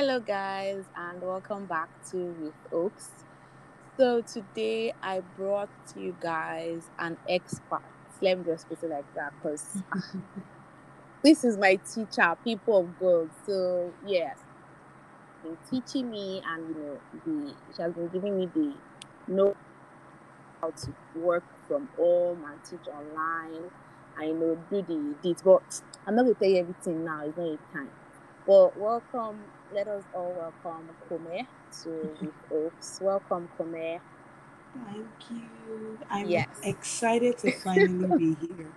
Hello, guys, and welcome back to With Oaks. So, today I brought you guys an expert. Let me just put it like that because this is my teacher, people of God. So, yes, been teaching me, and you know, the she has been giving me the know how to work from home and teach online. I know do the deeds, but I'm not gonna tell you everything now. It's not a time. But welcome. Let us all welcome Kome to With Oaks. Welcome, Kome. Thank you. I'm Yes. excited to finally be here.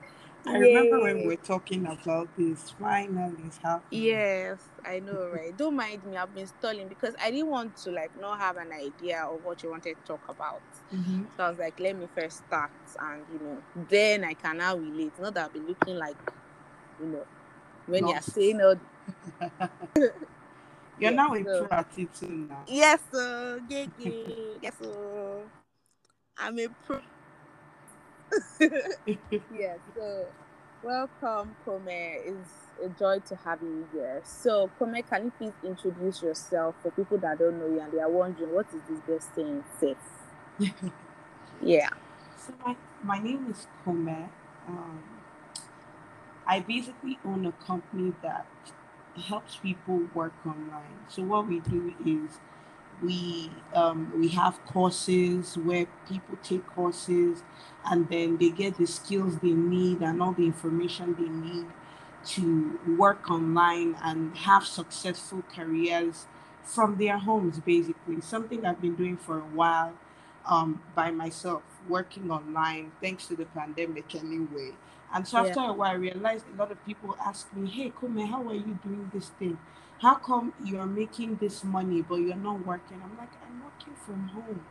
I remember when we were talking about this. Finally, it's happening. Yes, I know, right? Don't mind me. I've been stalling because I didn't want to like not have an idea of what you wanted to talk about. Mhm. So I was like, let me first start, and you know, then I can now relate. Not that I'll be looking like, you know, when you're saying all. You're Yeah, now a pro at it too now. Yes, sir. Yeah, yeah. Yes, sir. I'm a pro. yeah. So, welcome, Kome. It's a joy to have you here. So, Kome, can you please introduce yourself for people that don't know you and they are wondering what is this girl saying? Safe. Yeah. So my, my name is Kome. Um, I basically own a company that helps people work online. So what we do is we um, we have courses where people take courses and then they get the skills they need and all the information they need to work online and have successful careers from their homes basically something i've been doing for a while um, by myself working online thanks to the pandemic anyway and so Yeah. after a while i realized a lot of people ask me hey Kume, how are you doing this thing how come you're making this money but you're not working i'm like i'm working from home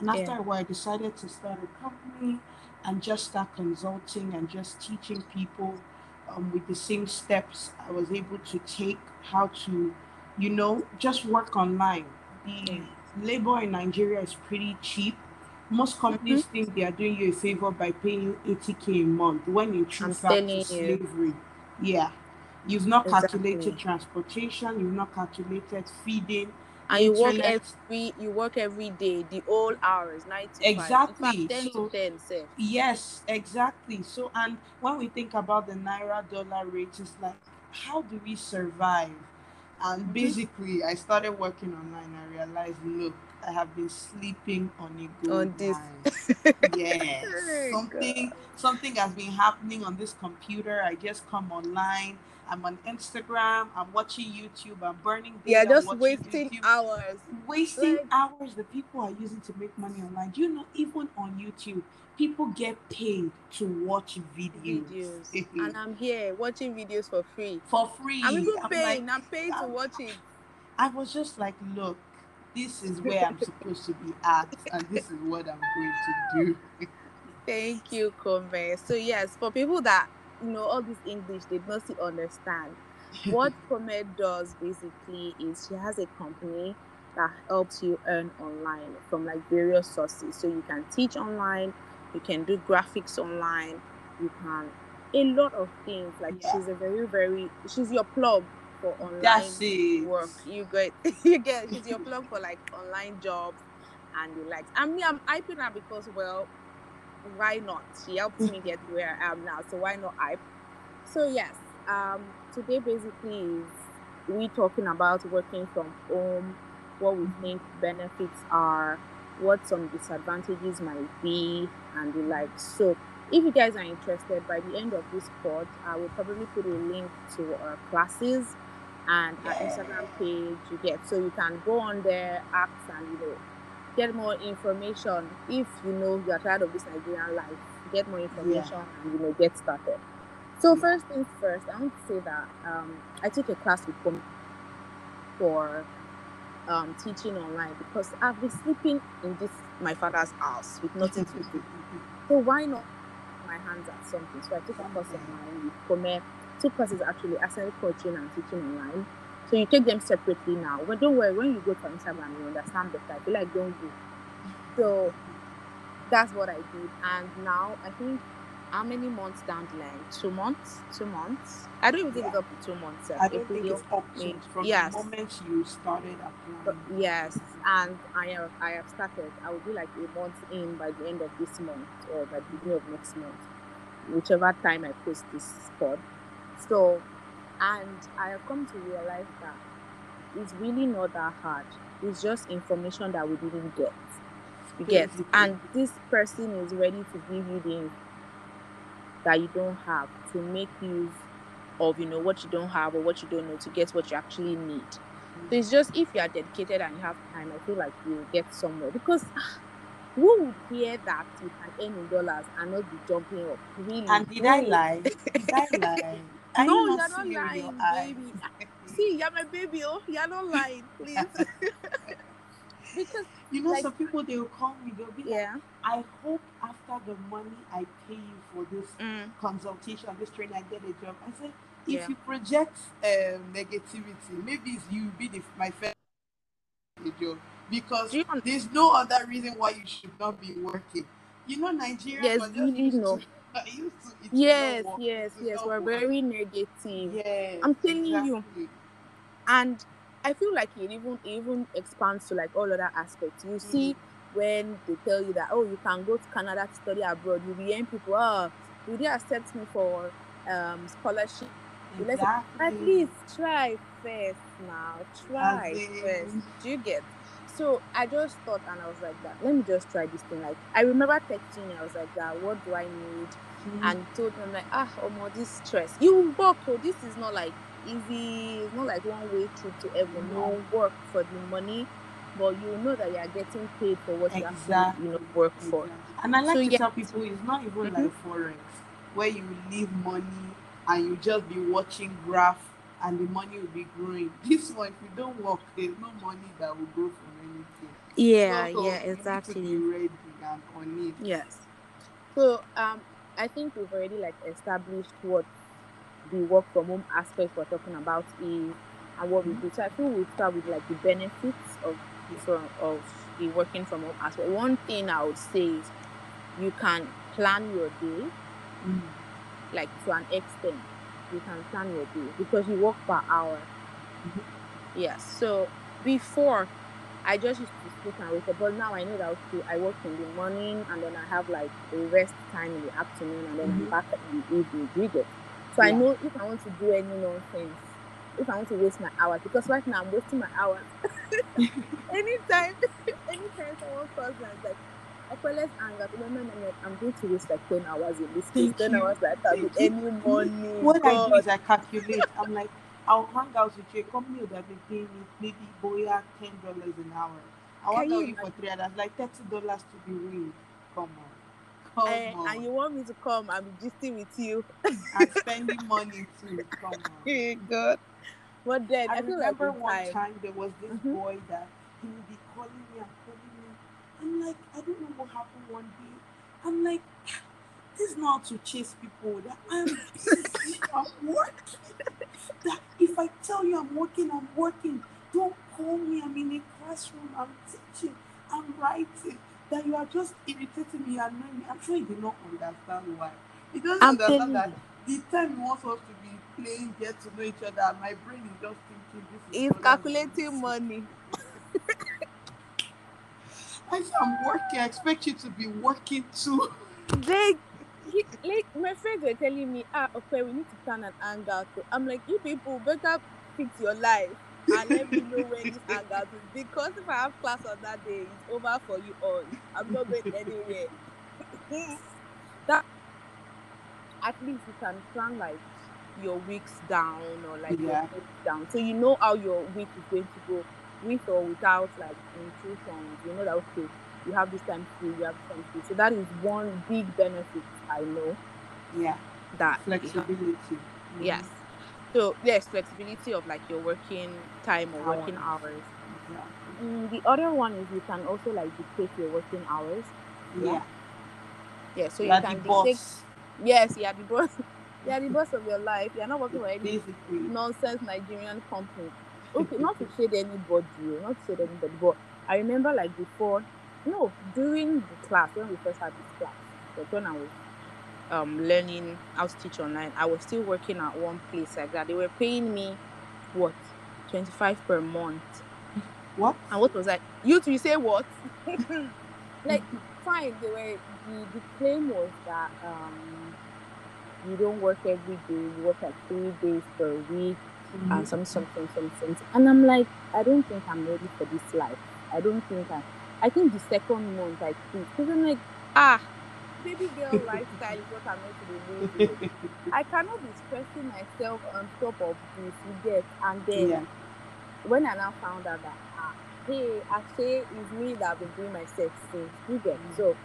and after Yeah. a while i decided to start a company and just start consulting and just teaching people um, with the same steps i was able to take how to you know just work online the Yeah. labor in nigeria is pretty cheap most companies mm-hmm. think they are doing you a favor by paying you 80k a month when in true I'm fact telling it's you. slavery yeah you've not calculated transportation you've not calculated feeding And you work every you work every day, the all hours, nine to Exactly. five. Fact, So- to ten. Yes, exactly. So, and when we think about the naira dollar rate, it's like, how do we survive? And basically, I started working online. I realized, look, I have been sleeping on a gold On this. mine. Yes, something something has been happening on this computer. I just come online. I'm on Instagram. I'm watching YouTube. I'm burning. Yeah, data, just wasting YouTube hours. wasting Like- hours that people are using to make money online. Do you know, even on YouTube, people get paid to watch videos, Videos. and I'm here watching videos for free. for free. I'm even I'm paying. like- I'm paying to I'm- watch it. I was just like, look, this is where I'm supposed to be at, and this is what I'm going to do. Thank you, Kome. So yes, for people that you know all this English, they mostly understand. What Kome does basically is she has a company that helps you earn online from like various sources. So you can teach online, you can do graphics online, you can a lot of things. Like Yeah. she's a very, very she's your plug for online That's it. work. You get you get she's your plug for like online jobs and the likes. I mean I'm hyping her because well, why not? She helped me get to where I am now, so why not I? So yes, um today basically is we talking about working from home, what we think benefits are, what some disadvantages might be, and the like. So if you guys are interested, by the end of this pod, I will probably put a link to our classes and our Instagram page you get so you can go on there, ask and you know get more information if you know you're tired of this Nigerian life, get more information and you know get started. So Yeah. first things first, I want to say that um, I took a class with Kom for um, teaching online because I've been sleeping in this my father's house with nothing to do. So why not my hands at something? So I took a course online with Kome. Two courses actually, accent coaching and teaching online. So you take them separately now. But don't worry, when you go to Instagram, you understand better. I feel like don't go. So that's what I did. And now I think how many months down the line? Two months? Two months? I don't even think Yeah. it's up to two months. Uh, I don't think it's up to from yes. the moment you started applying. yes, and I have I have started. I will be like a month in by the end of this month or by the beginning of next month, whichever time I post this pod. So, and I have come to realize that it's really not that hard. It's just information that we didn't get. You get, and this person is ready to give you the that you don't have to make use of you know what you don't have or what you don't know to get what you actually need. So it's just if you are dedicated and you have time, I feel like you will get somewhere because ah, who would hear that you can earn in dollars and not be jumping up? Really? And did I lie? Did I lie? Are No, you you're not not seeing with your lying, baby. See, you're my baby. Oh, you're not lying, please. because You know, Like- some people they will call me. They'll be like, yeah, "I hope after the money I pay you for this mm, consultation, this training, I get a job." I said, "If Yeah. you project um, negativity, maybe it's you be the, my first job because you there's no other reason why you should not be working." You know, Nigeria. Yes, really no. To, it yes, yes, yes. We're work. very negative. Yes, I'm telling you. and I feel like it even it even expands to like all other aspects. You see when they tell you that oh you can go to Canada to study abroad, you be people oh will they accept me for um scholarship? You let it- Exactly. At least try first now. Try in- first. Do you get? So I just thought and I was like that. Let me just try this thing. Like I remember texting I was like that, what do I need? Mhm. and told them like ah oh this stress you work oh this is not like easy it's not like one way trip to heaven no work for the money but you know that you are getting paid for what you actually you know work for Exactly. And I like So, to yeah. tell people it's not even Mhm. like forex where you leave money and you just be watching graph and the money will be growing. This one, if you don't work, there's no money that will grow from. Yeah So, so yeah you need to exactly. be ready and on it. yes. So um i think we've already like established what the work from home aspect we're talking about is and what we do. So i feel we start with like the benefits of from of the working from home aspect. One thing i would say is you can plan your day Mm. like to an extent. You can plan your day because you work per hour. Mhm. yes. So before i just used to sleep and wake up but now i know that okay i work in the morning and then i have like a rest time in the afternoon and then i'm Mhm. back in the evening do you get so i know if i want to do any nonsense if i want to waste my hours because right now i'm wasting my hours anytime anytime someone calls me and like let's hang. No, no, no, no. I'm going to waste like 10 hours in this. Thank 10 you. hours like that with any money. What I do is I calculate. I'm like, I'll hang out with you. A company would have been paying me maybe boya ten dollars an hour. I want Can you for three hours, like thirty dollars to be real. Come on, come Eh, on. and you want me to come and be gisting with you. and spending money too. Come on. Good. But then I, I like remember in one time, time there was this Mhm. boy that he would be calling me and calling me. I'm like, I don't know what happened one day. I'm like, this is not to chase people. That I'm busy. I'm working. That if I tell you I'm working, I'm working. Don't call me. I'm in a classroom. I'm teaching. I'm writing. That you are just irritating me, annoying me. I'm sure you do not understand why. He doesn't I'm understand that the time he wants us to be playing, get to know each other, my brain is just thinking this is he's calculating money. I said, I'm working. I expect you to be working too. They, he, like, my friends were telling me, ah, okay, we need to plan an hangout. I'm like, you people better fix your life and let me know when this hangout is. Because if I have class on that day, it's over for you all. I'm not going anywhere. that at least you can plan like your weeks down or like your Yeah. weeks down, so you know how your week is going to go, with or without like intrusions. You know that okay, you have this time free, you have this time free. So that is one big benefit I know Yeah, that flexibility. Yes. So yes, flexibility of like your working time or working Hours. Yeah. Mm, the other one is you can also like dictate your working hours. Yeah. Yeah, so you you can dictate. Yes, you are the boss. you are the boss of your life. You are not working for any basically. nonsense Nigerian company. Okay, not to shade anybody, not to shade anybody, but I remember like before, no, during the class when we first had this class, like when I was um learning how to teach online, I was still working at one place like that. They were paying me what 25 per month. What? And what was that? You to you say what? like fine, they were the, the claim was that um you don't work every day, you work like three days per week Mm-hmm. and some something something. And I'm like, I don't think I'm ready for this life. I don't think I I think the second month I quit because I'm like, ah, baby girl lifestyle is what I'm meant to be living. I cannot be stressing myself on top of this, you get. And then Yeah. when I now found out that ah, hey, actually it's me that I've been doing myself since you get so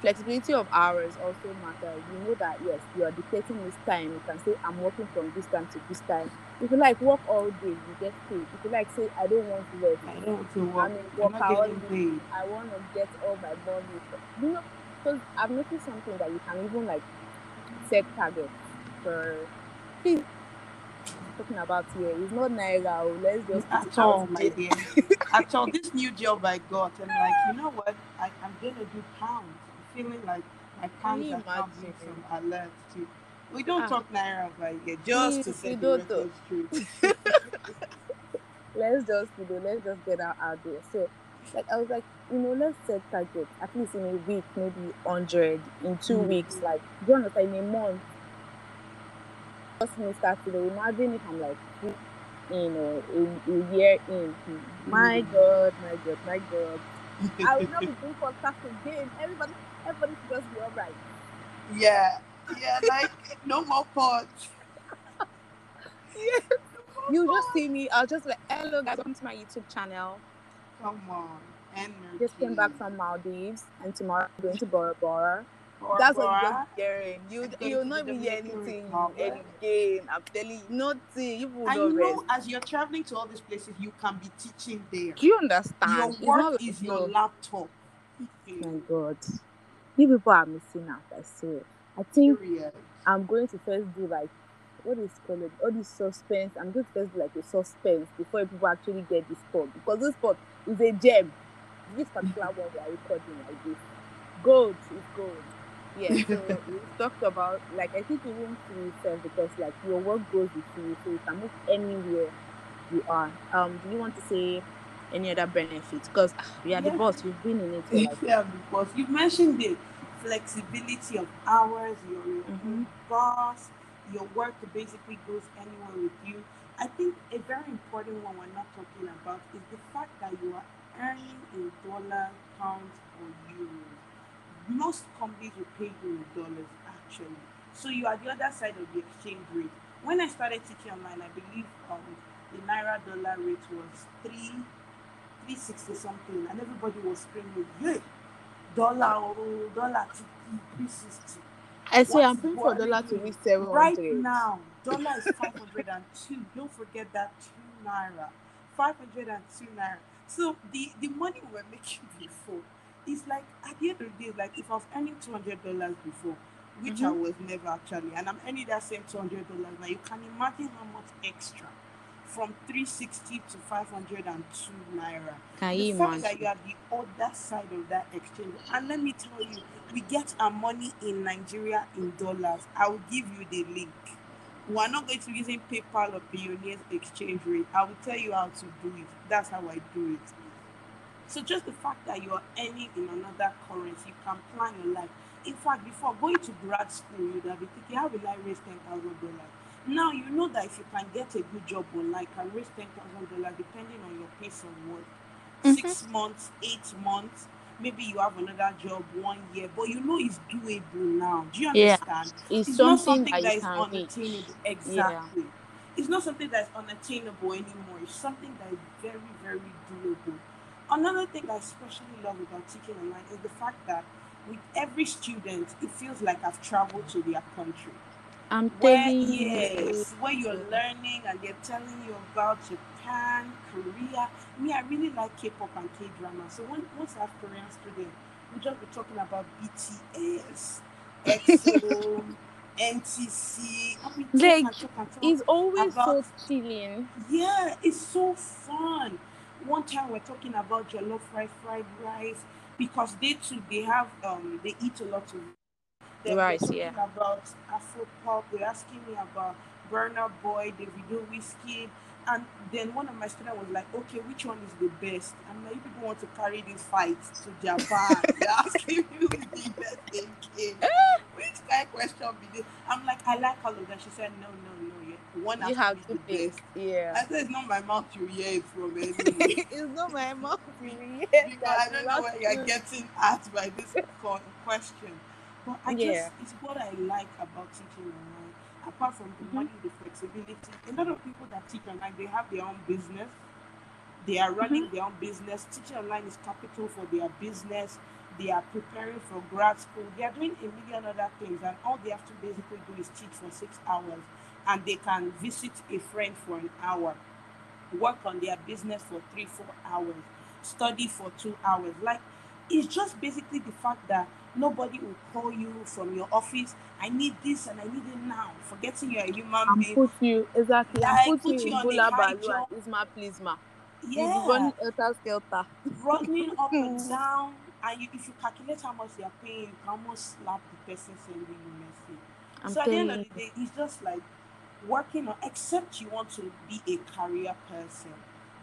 flexibility of hours also matters. You know that yes, you are dictating this time. You can say I'm working from this time to this time. If you like work all day, you get paid. If you like say I don't want to work, I don't want to work. I'm in I'm not getting paid. I want to get all my money. You know, because I've noticed something that you can even like set targets for. See, talking about here, it's not naira. oh, Let's just At all, my dear. At all, this new job I got, I'm like, you know what? I, I'm gonna do pounds. I'm feeling like my pounds are coming imagine? some alert too. We don't Ah. talk naira over here, just to say the record let's just you know let's just get out out there. So like i was like you know let's set targets at least in a week maybe 100 in two Mhm. weeks like you understand? In a month. Just me start today imagine if i'm like you know a, a year in. My Mhm. god my god my god. I will not be doing podcast again. Everybody everybody should just be all right yeah, yeah, like no more pods. you just see me i'll just like hello guys welcome to my youtube channel Come on, energy. just came back from maldives and tomorrow i'm going to bora bora Bora That's what Bora. you're hearing. You you'll not the even hear Dominican anything again. I'm telling you, nothing. You will I not know rest. as you're traveling to all these places, you can be teaching there. Do you understand? Your work is your laptop. My God, you people are missing out. I swear. I think I'm going to first do like what is it called all this suspense. I'm going to first do like a suspense before people actually get this spot because this spot is a gem. This particular one we are recording like this, gold is gold. Yeah, so we talked about like I think even to yourself because like your work goes with you, so you can move anywhere you are. Um, do you want to say any other benefits? Because we are the boss. We've been in it for like yeah, because you mentioned the flexibility of hours, your your Mhm. own boss, your work basically goes anywhere with you. I think a very important one we're not talking about is the fact that you are earning in dollars, pounds, or euros. Most companies will pay you in dollars actually. So you are the other side of the exchange rate. When I started teaching online, I believe um, the naira dollar rate was three 360 something and everybody was screaming, yeah, dollar, oh, dollar, 360. I say I'm paying for dollar to reach seven Right now, dollar is 502. Don't forget that 2 naira. 502 naira. So the, the money we were making before is like, at the end of the day, like if I was earning $200 before, which I Mhm. was never actually, and I'm earning that same $200 now, you can imagine how much extra from 360 to 502 naira. Can the you fact that you are the other side of that exchange and let me tell you we get our money in nigeria in dollars. I will give you the link. We are not going to be using paypal or billionaires exchange rate. I will tell you how to do it. That's how i do it. So just the fact that you are earning in another currency you can plan your life. In fact before going to grad school you would have been thinking how will i raise ten thousand dollars now you know that if you can get a good job online like can raise ten thousand dollars depending on your pace of work. Mhm. six months eight months maybe you have another job one year but you know it's doable now. Do you Yeah. understand? It's, it's not something something that that is can reach. unattainable. Exactly. It's not something that's unattainable anymore. It's something that is very very doable. Another thing i especially love about teaching online is the fact that with every student it feels like i've traveled to their country I'm where telling you. yes where you're learning and they're telling you about japan korea me i really like k-pop and k-drama so when, once i have korean students we'll just be talking about bts exo ntc I mean, Like, talk talk. It's always About- so chilling. Yeah, it's so fun. One time we're talking about jollof rice, fried rice, because they too they have um they eat a lot of Then Right, talking yeah. about Afro pop. They're asking me about Burna Boy, Davido, Wizkid. And then one of my students was like, okay, which one is the best? And my people want to carry this fight to Japan. They're asking me the best thinking. Which kind of question be this? I'm like, I like all of that. She said, no, no, no. Yeah. One You have to the pick. best. Yeah. I said, it's not my mouth you hear it from anyway. it's not my mouth. because I don't know where you're getting at by this question. But I Yeah. just, it's what I like about teaching online. Apart from the Mhm. money, the flexibility, a lot of people that teach online, they have their own business. They are running their own business. Teaching online is capital for their business. They are preparing for grad school. They are doing a million other things, and all they have to basically do is teach for six hours, and they can visit a friend for an hour, work on their business for three, four hours, study for two hours. Like it's just basically the fact that nobody will call you from your office. I need this and I need it now. Forgetting you're a human I'm being. put you exactly. Like, put, put you you in on Bula high Balu job. and Isma Plisma. Yeah. Running elter skelter. running up and down, and you, if you calculate how much they are paying, you can almost slap the person sending you message. I'm so at the end of the day, it's just like working on. Except you want to be a career person,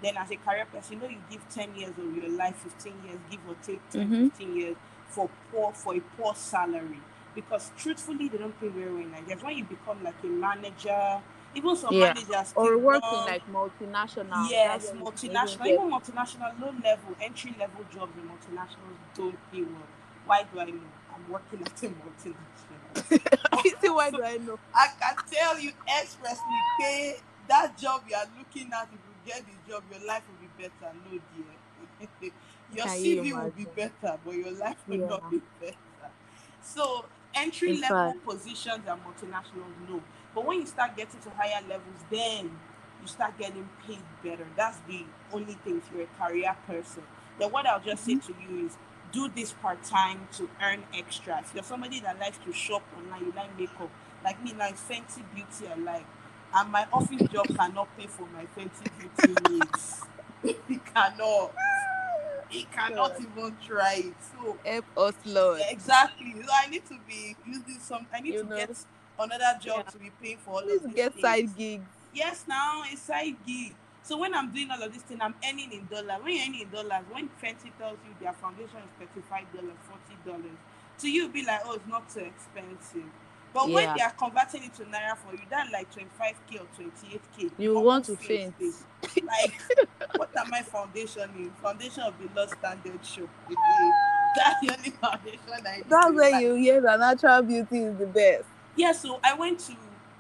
then as a career person, you know you give ten years of your life, fifteen years, give or take 10, Mhm. 15 years for poor for a poor salary. Because truthfully, they don't pay very well in Nigeria. When you become like a manager, even some Yeah. managers Or working like multinational. Yes, multinational, even multinational, low level, entry level jobs in multinationals don't pay well. Why do I know? I'm working at a multinational. You see why do I know? I can tell you expressly, pay that job you are looking at. If you get the job, your life will be better. No, dear. your Can you CV will be better, but your life will Yeah. not be better. So entry In level fact. positions and multinationals, no. But when you start getting to higher levels, then you start getting paid better. That's the only thing if you're a career person. Then what I'll just say mm-hmm. to you is do this part time to earn extra. If you're somebody that likes to shop online, you like makeup, like me like Fenty Beauty I like. And my office job cannot pay for my Fenty Beauty needs. it cannot. It cannot even try it. So Help us, Lord. exactly. So I need to be using some I need You to know. get another job Yeah. to be paying for all Please of get things. side gigs. Yes, now a side gig. So when I'm doing all of this thing, I'm earning in dollars. When you're earning in dollars, when Fenty tells you their foundation is thirty-five dollars, forty dollars, to you be like, oh, it's not too expensive. But when they are converting it to naira for you, that's like twenty-five k or twenty-eight k. You want to faint. Like, what am I foundation in? Foundation of the Lost Standard Show. That's the only foundation I. That's where Like, you hear that natural beauty is the best. yeah, so I went to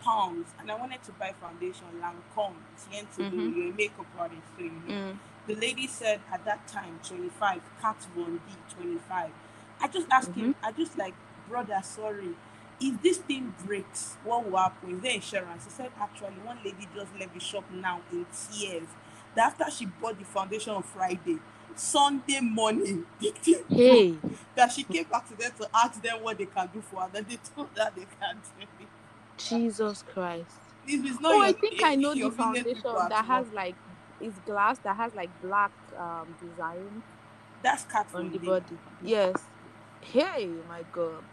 Palms and I wanted to buy foundation Lancome. Tien to do you're makeup artist, so you know. Mm. The lady said at that time 25, Kat Von D 25. I just asked him, I just like, brother, sorry. If this thing breaks, what will happen? Is there insurance? He said, actually, one lady just left the shop now in tears. That after she bought the foundation on Friday, Sunday morning, Hey, that she came back to them to ask them what they can do for her. Then they told her they can't do it. Jesus Christ. If it's not Oh, I think I know the foundation that has like it's glass that has like black um design that's cat on the body. Yes. Hey, my God.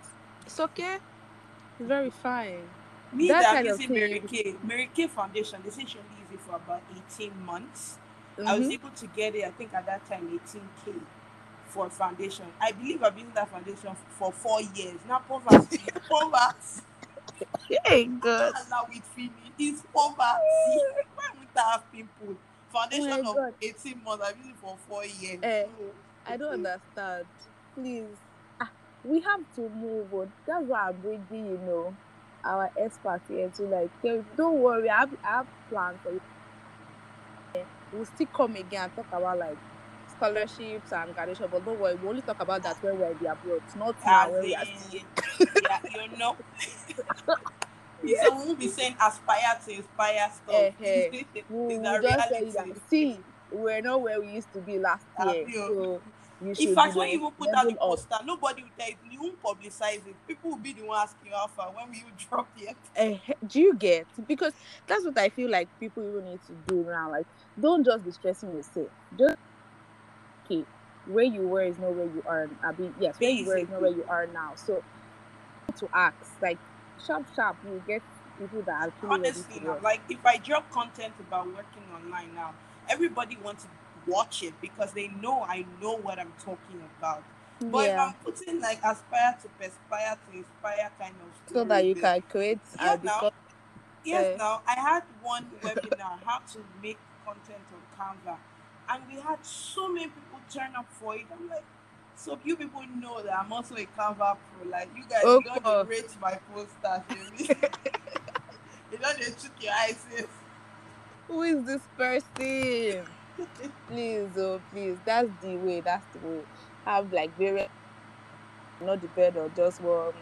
It's okay. Very fine. Me That that, kind of Mary Kay, Mary Kay foundation, they say she only used it for about 18 months. I was Mhm. able to get it, I think at that time, 18k for foundation. I believe I've been using that foundation for four years. Now, poverty, poverty, Hey, God. now with finish. It's poverty. Why would I have pimples? Foundation Oh of God. 18 months, I've used it for four years. Eh, So, I don't understand. Please. We have to move on. That's why I'm bringing, you know, our expert here to like, "Okay, don't worry, I have, I have plans for you. We'll still come again and talk about like scholarships and graduation, but don't worry, we'll only talk about that when we're in the abroad, not now when we are still. yeah, you know. So we won't be saying aspire to inspire stuff. Eh. It's We'll, we'll just reality. that, see, we're not where we used to be last year. So In fact, when you even put out the level up. poster, nobody will tell you, you won't publicize it. People will be the one asking you how far. When will you drop it? Eh, do you get because that's what i feel like people even need to do now like don't just be stressing yourself just okay where you were is not where you are i mean yes where you were is not where you are now so to ask. Like sharp, sharp, you get people that actually Honestly, now, like if I drop content about working online now, everybody wants to watch it because they know I know what I'm talking about. But if I'm putting like aspire to perspire to inspire kind of so that you there, can create Yeah, and now. Yes, Uh, now I had one webinar how to make content on Canva, and we had so many people turn up for it. I'm like, so few people know that I'm also a Canva pro. Like you guys, Of you don't rate my posters, you don't dey chook your eyes who is this person? Please, oh please, that's the way. That's the way. Have like various, not the bed or just one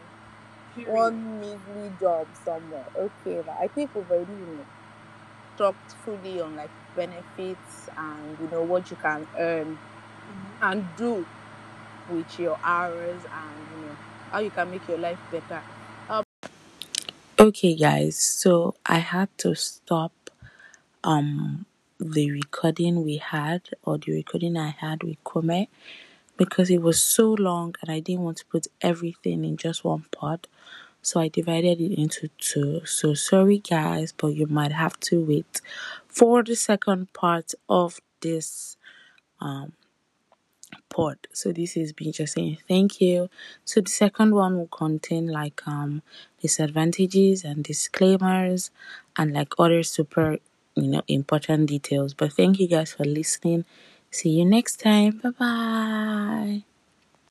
Period. one measly job somewhere. Okay, but I think we've already you know, talked fully on like benefits and you know what you can earn Mhm. and do with your hours and you know how you can make your life better. Um, okay, guys, so I had to stop um the recording we had or the recording I had with Kome because it was so long and I didn't want to put everything in just one pod. So I divided it into two. So sorry guys, but you might have to wait for the second part of this um pod. So this is me just saying thank you. So the second one will contain like um disadvantages and disclaimers and like other super you know important details. But thank you guys for listening. See you next time. Bye bye.